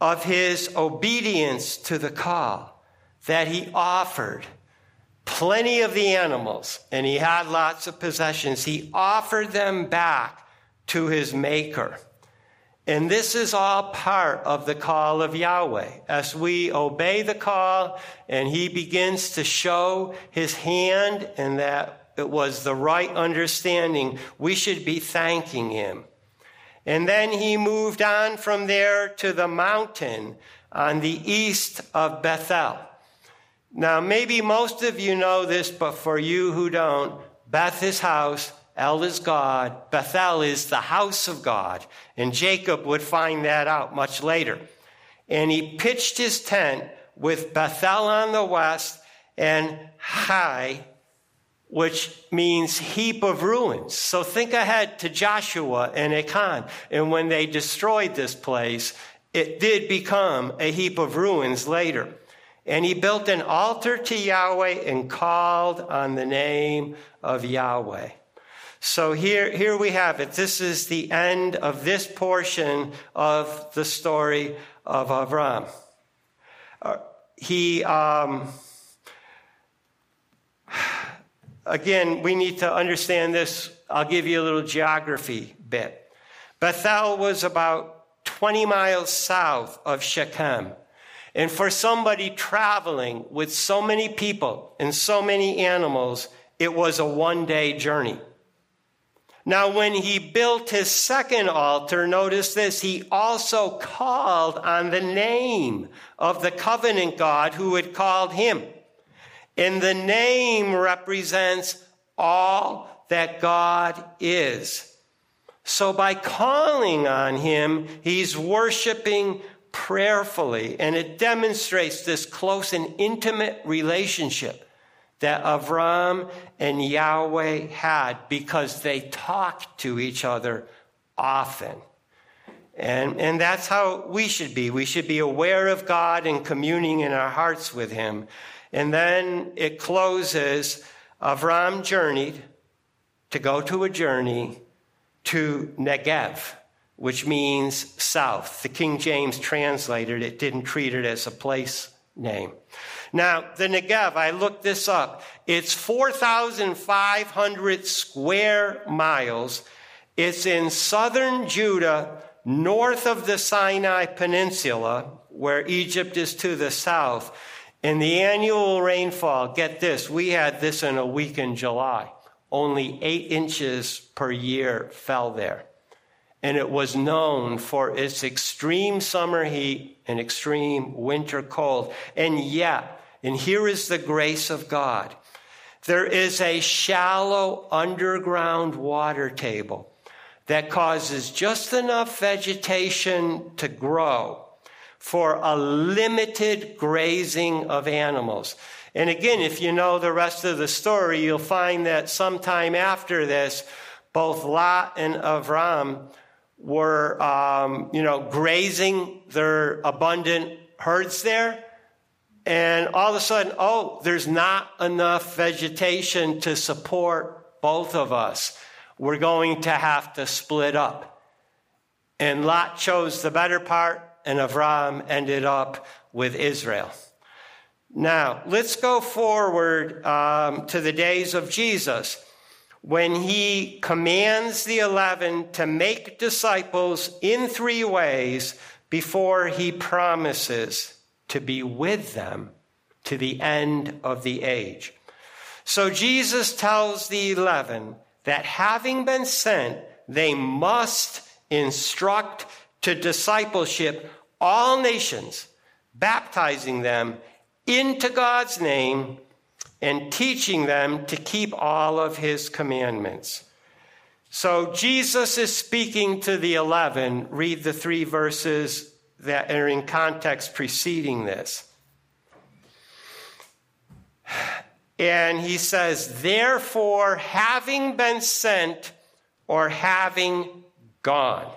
of his obedience to the call that he offered plenty of the animals and he had lots of possessions. He offered them back to his maker. And this is all part of the call of Yahweh. As we obey the call and he begins to show his hand and that it was the right understanding. We should be thanking him. And then he moved on from there to the mountain on the east of Bethel. Now, maybe most of you know this, but for you who don't, Beth is house, El is God, Bethel is the house of God. And Jacob would find that out much later. And he pitched his tent with Bethel on the west and Hai, which means heap of ruins. So think ahead to Joshua and Achan. And when they destroyed this place, it did become a heap of ruins later. And he built an altar to Yahweh and called on the name of Yahweh. So here, here we have it. This is the end of this portion of the story of Avram. Uh, he, um, again, we need to understand this. I'll give you a little geography bit. Bethel was about 20 miles south of Shechem. And for somebody traveling with so many people and so many animals, it was a one day journey. Now, when he built his second altar, notice this, he also called on the name of the covenant God who had called him. And the name represents all that God is. So by calling on him, he's worshiping prayerfully, and it demonstrates this close and intimate relationship that Avram and Yahweh had because they talked to each other often. And, and that's how we should be. We should be aware of God and communing in our hearts with Him. And then it closes Avram journeyed to go to a journey to Negev which means south. The King James translated it, didn't treat it as a place name. Now, the Negev, I looked this up. It's 4,500 square miles. It's in southern Judah, north of the Sinai Peninsula, where Egypt is to the south. And the annual rainfall, get this, we had this in a week in July. Only eight inches per year fell there and it was known for its extreme summer heat and extreme winter cold. And yet, and here is the grace of God, there is a shallow underground water table that causes just enough vegetation to grow for a limited grazing of animals. And again, if you know the rest of the story, you'll find that sometime after this, both Lot and Avram were, um, you know, grazing their abundant herds there. And all of a sudden, oh, there's not enough vegetation to support both of us. We're going to have to split up. And Lot chose the better part, and Avram ended up with Israel. Now, let's go forward um, to the days of Jesus when he commands the 11 to make disciples in three ways before he promises to be with them to the end of the age. So Jesus tells the 11 that having been sent, they must instruct to discipleship all nations, baptizing them into God's name and teaching them to keep all of his commandments. So Jesus is speaking to the 11. Read the three verses that are in context preceding this. And he says, Therefore, having been sent or having gone.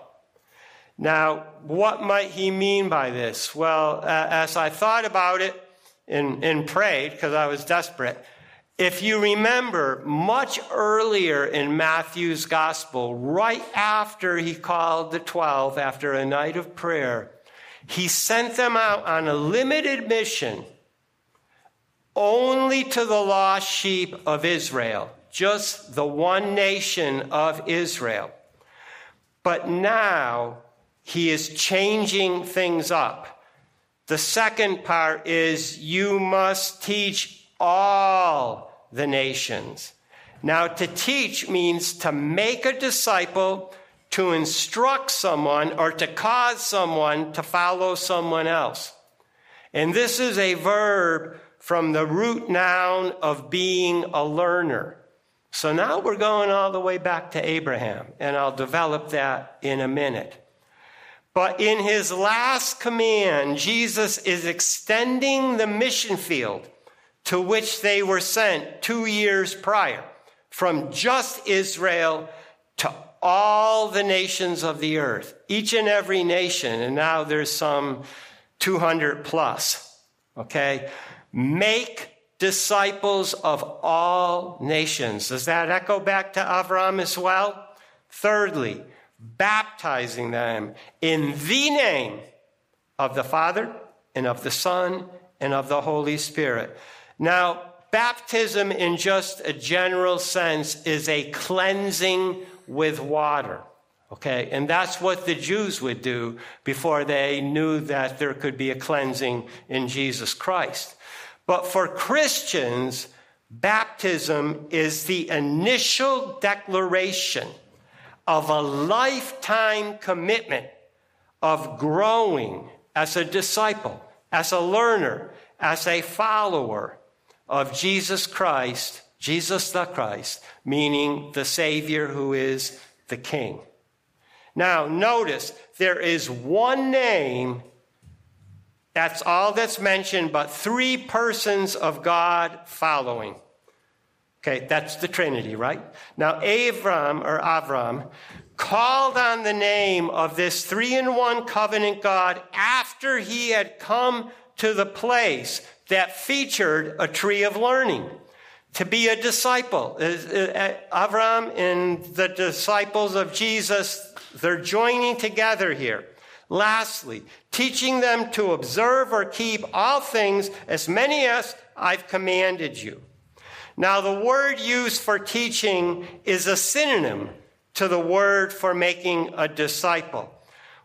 Now, what might he mean by this? Well, uh, as I thought about it, and, and prayed because I was desperate. If you remember, much earlier in Matthew's gospel, right after he called the 12 after a night of prayer, he sent them out on a limited mission only to the lost sheep of Israel, just the one nation of Israel. But now he is changing things up. The second part is you must teach all the nations. Now, to teach means to make a disciple, to instruct someone, or to cause someone to follow someone else. And this is a verb from the root noun of being a learner. So now we're going all the way back to Abraham, and I'll develop that in a minute. But in his last command, Jesus is extending the mission field to which they were sent two years prior from just Israel to all the nations of the earth, each and every nation. And now there's some 200 plus. Okay. Make disciples of all nations. Does that echo back to Avram as well? Thirdly, baptizing them in the name of the Father and of the Son and of the Holy Spirit. Now, baptism in just a general sense is a cleansing with water. Okay, and that's what the Jews would do before they knew that there could be a cleansing in Jesus Christ. But for Christians, baptism is the initial declaration of a lifetime commitment of growing as a disciple, as a learner, as a follower of Jesus Christ, Jesus the Christ, meaning the Savior who is the King. Now, notice there is one name that's all that's mentioned, but three persons of God following. Okay, that's the Trinity, right? Now, Avram or Avram called on the name of this three in one covenant God after he had come to the place that featured a tree of learning to be a disciple. Uh, uh, Avram and the disciples of Jesus, they're joining together here. Lastly, teaching them to observe or keep all things as many as I've commanded you. Now, the word used for teaching is a synonym to the word for making a disciple,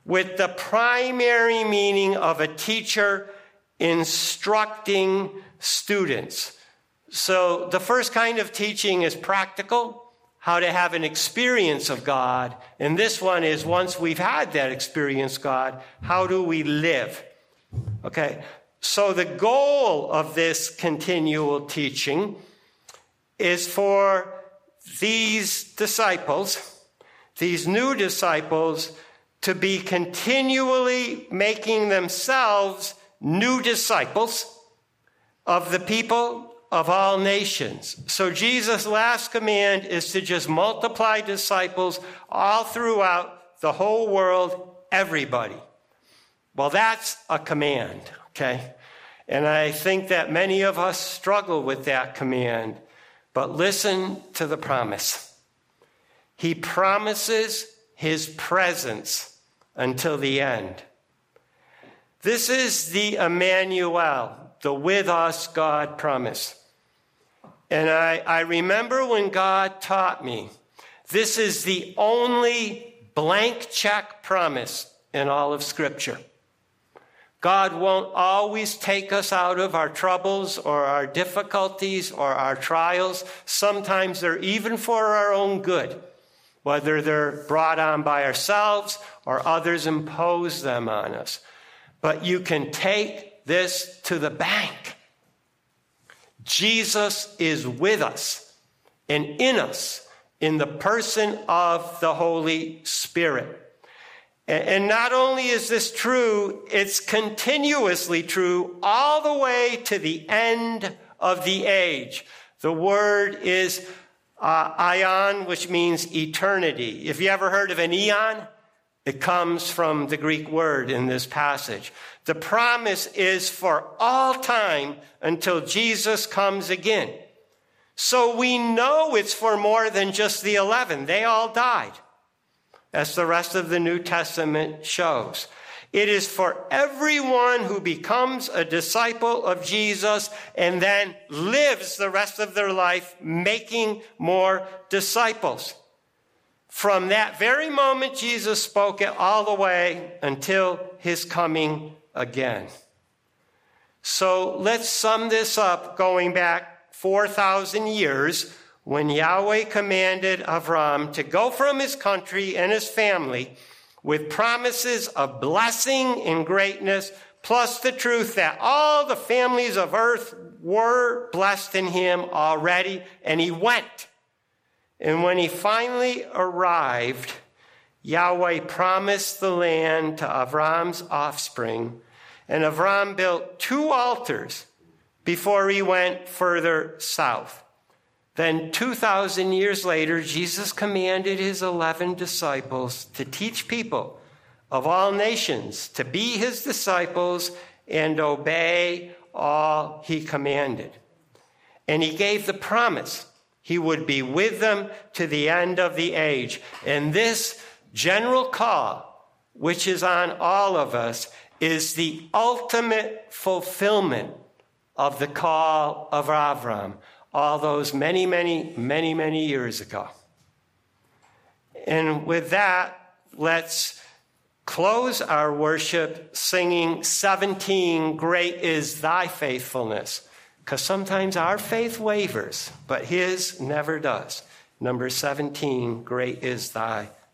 with the primary meaning of a teacher instructing students. So, the first kind of teaching is practical, how to have an experience of God. And this one is once we've had that experience, God, how do we live? Okay. So the goal of this continual teaching is for these disciples, these new disciples, to be continually making themselves new disciples of the people of all nations. So Jesus' last command is to just multiply disciples all throughout the whole world, everybody. Well, that's a command, okay? And I think that many of us struggle with that command. But listen to the promise. He promises his presence until the end. This is the Emmanuel, the with us God promise. And I, I remember when God taught me, this is the only blank check promise in all of Scripture. God won't always take us out of our troubles or our difficulties or our trials. Sometimes they're even for our own good, whether they're brought on by ourselves or others impose them on us. But you can take this to the bank. Jesus is with us and in us in the person of the Holy Spirit. And not only is this true, it's continuously true all the way to the end of the age. The word is uh, aion, which means eternity. If you ever heard of an eon, it comes from the Greek word in this passage. The promise is for all time until Jesus comes again. So we know it's for more than just the 11. They all died, as the rest of the New Testament shows. It is for everyone who becomes a disciple of Jesus and then lives the rest of their life making more disciples. From that very moment Jesus spoke it all the way until his coming again. So let's sum this up going back 4,000 years when Yahweh commanded Avram to go from his country and his family with promises of blessing and greatness, plus the truth that all the families of earth were blessed in him already, and he went. And when he finally arrived, Yahweh promised the land to Avram's offspring, and Avram built two altars before he went further south. Then, 2,000 years later, Jesus commanded his 11 disciples to teach people of all nations to be his disciples and obey all he commanded. And he gave the promise he would be with them to the end of the age. And this general call, which is on all of us, is the ultimate fulfillment of the call of Avram all those many, many, many, many years ago. And with that, let's close our worship singing 17 Great is Thy Faithfulness. Because sometimes our faith wavers, but His never does. Number 17 Great is Thy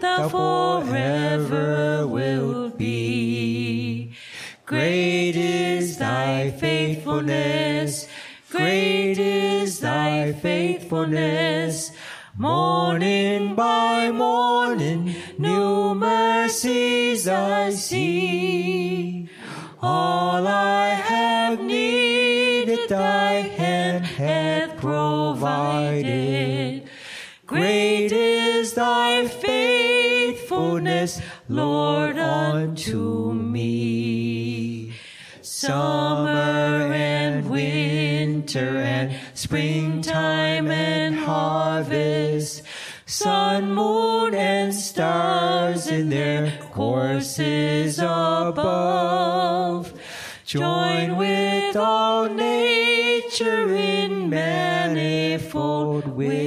thou forever wilt be. Great is thy faithfulness, great is thy faithfulness. Morning by morning, new mercies I see. All I have needed, thy hand hath provided. Great is thy faithfulness, Lord, unto me. Summer and winter and springtime and harvest, sun, moon, and stars in their courses above, join with all nature in manifold witness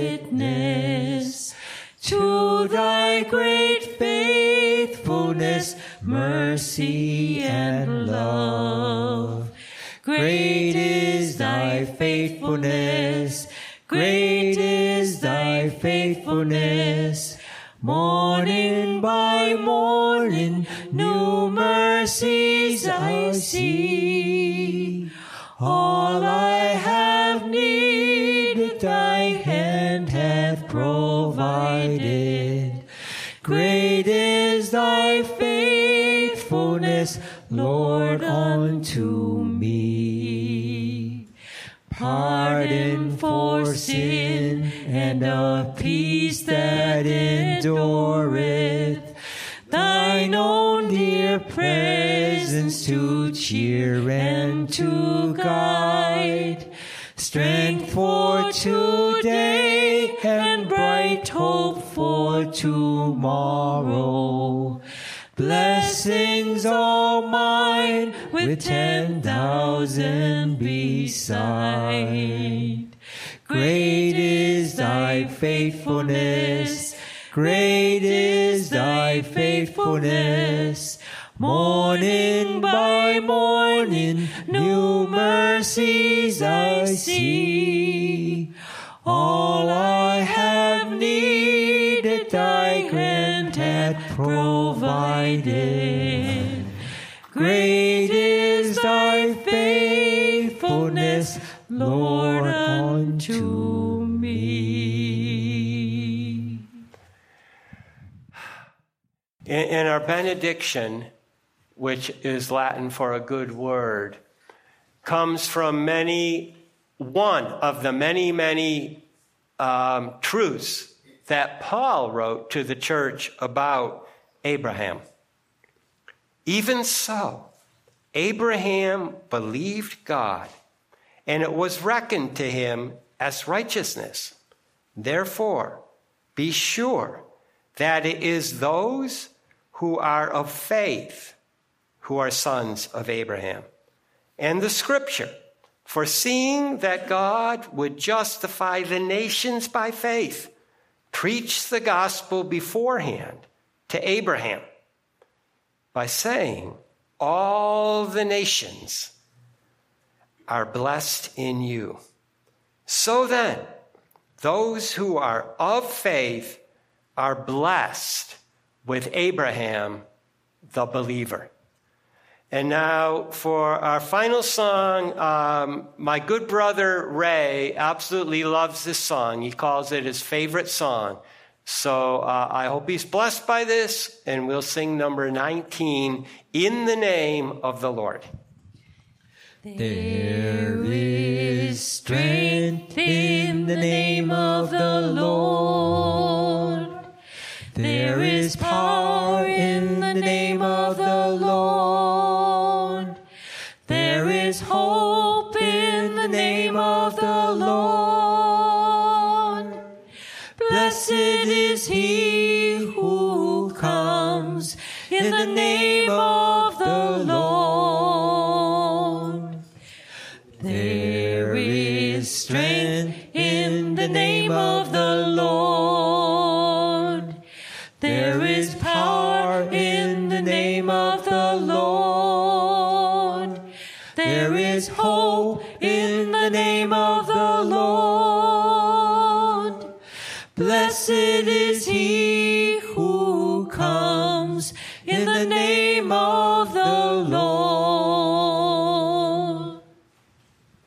mercy, and love. Great is thy faithfulness, great is thy faithfulness. Morning by morning, new mercies I see. All I have needed, thy hand hath provided. Lord, unto me. Pardon for sin and a peace that endureth. Thine own dear presence to cheer and to guide. Strength for today and bright hope for tomorrow. Blessings all mine with ten thousand beside. Great is thy faithfulness. Great is thy faithfulness. Morning by morning, new mercies I see. All I provided. Great is thy faithfulness, Lord, unto me. In, in our benediction, which is Latin for a good word, comes from many, one of the many, many um, truths that Paul wrote to the church about Abraham. Even so, Abraham believed God, and it was reckoned to him as righteousness. Therefore, be sure that it is those who are of faith who are sons of Abraham. And the scripture, foreseeing that God would justify the nations by faith, preached the gospel beforehand to Abraham by saying, All the nations are blessed in you. So then, those who are of faith are blessed with Abraham, the believer. And now for our final song, um, my good brother Ray absolutely loves this song. He calls it his favorite song. So uh, I hope he's blessed by this, and we'll sing number 19 in the name of the Lord. There is strength in the name of the Lord. There is power in the name of the Lord. The name of the Lord. There is strength in the name of the Lord. He